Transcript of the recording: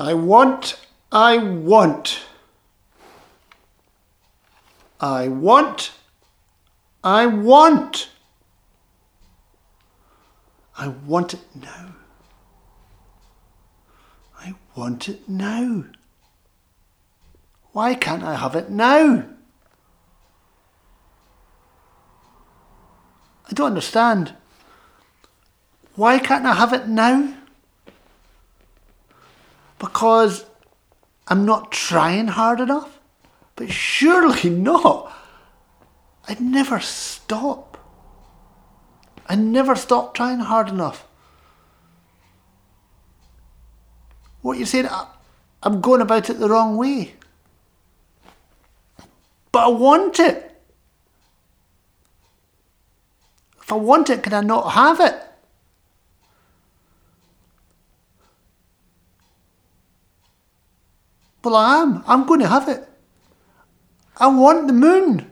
I want, I want. I want, I want. I want it now. I want it now. Why can't I have it now? I don't understand. Why can't I have it now? Because I'm not trying hard enough? But surely not. I'd never stop. I never stop trying hard enough. What you're saying? I'm going about it the wrong way. But I want it. If I want it, can I not have it? Well, I am. I'm going to have it. I want the moon.